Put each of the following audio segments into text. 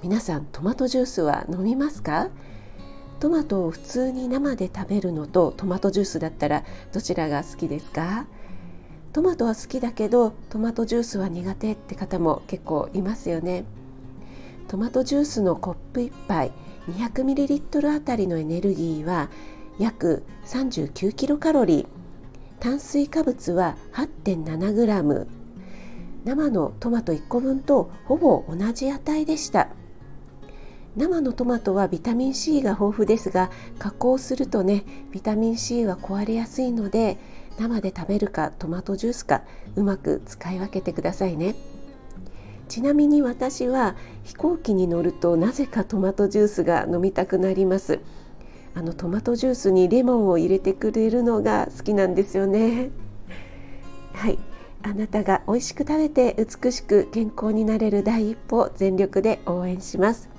皆さんトマトジュースは飲みますか？トマトを普通に生で食べるのとトマトジュースだったらどちらが好きですか？トマトは好きだけどトマトジュースは苦手って方も結構いますよね。トマトジュースのコップ1杯 200ml あたりのエネルギーは約39キロカロリー。炭水化物は 8.7g 生のトマト1個分とほぼ同じ値でした。生のトマトはビタミン C が豊富ですが加工するとねビタミン C は壊れやすいので生で食べるかトマトジュースかうまく使い分けてくださいね。ちなみに私は飛行機に乗るとなぜかトマトジュースが飲みたくなります。あのトマトジュースにレモンを入れてくれるのが好きなんですよね。はい。あなたが美味しく食べて美しく健康になれる第一歩を全力で応援します。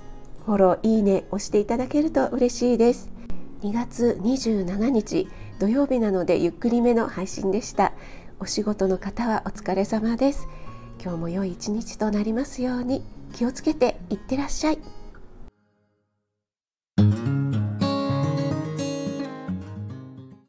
フォローいいね押していただけると嬉しいです。2月27日土曜日なのでゆっくりめの配信でした。お仕事の方はお疲れ様です。今日も良い一日となりますように。気をつけていってらっしゃい。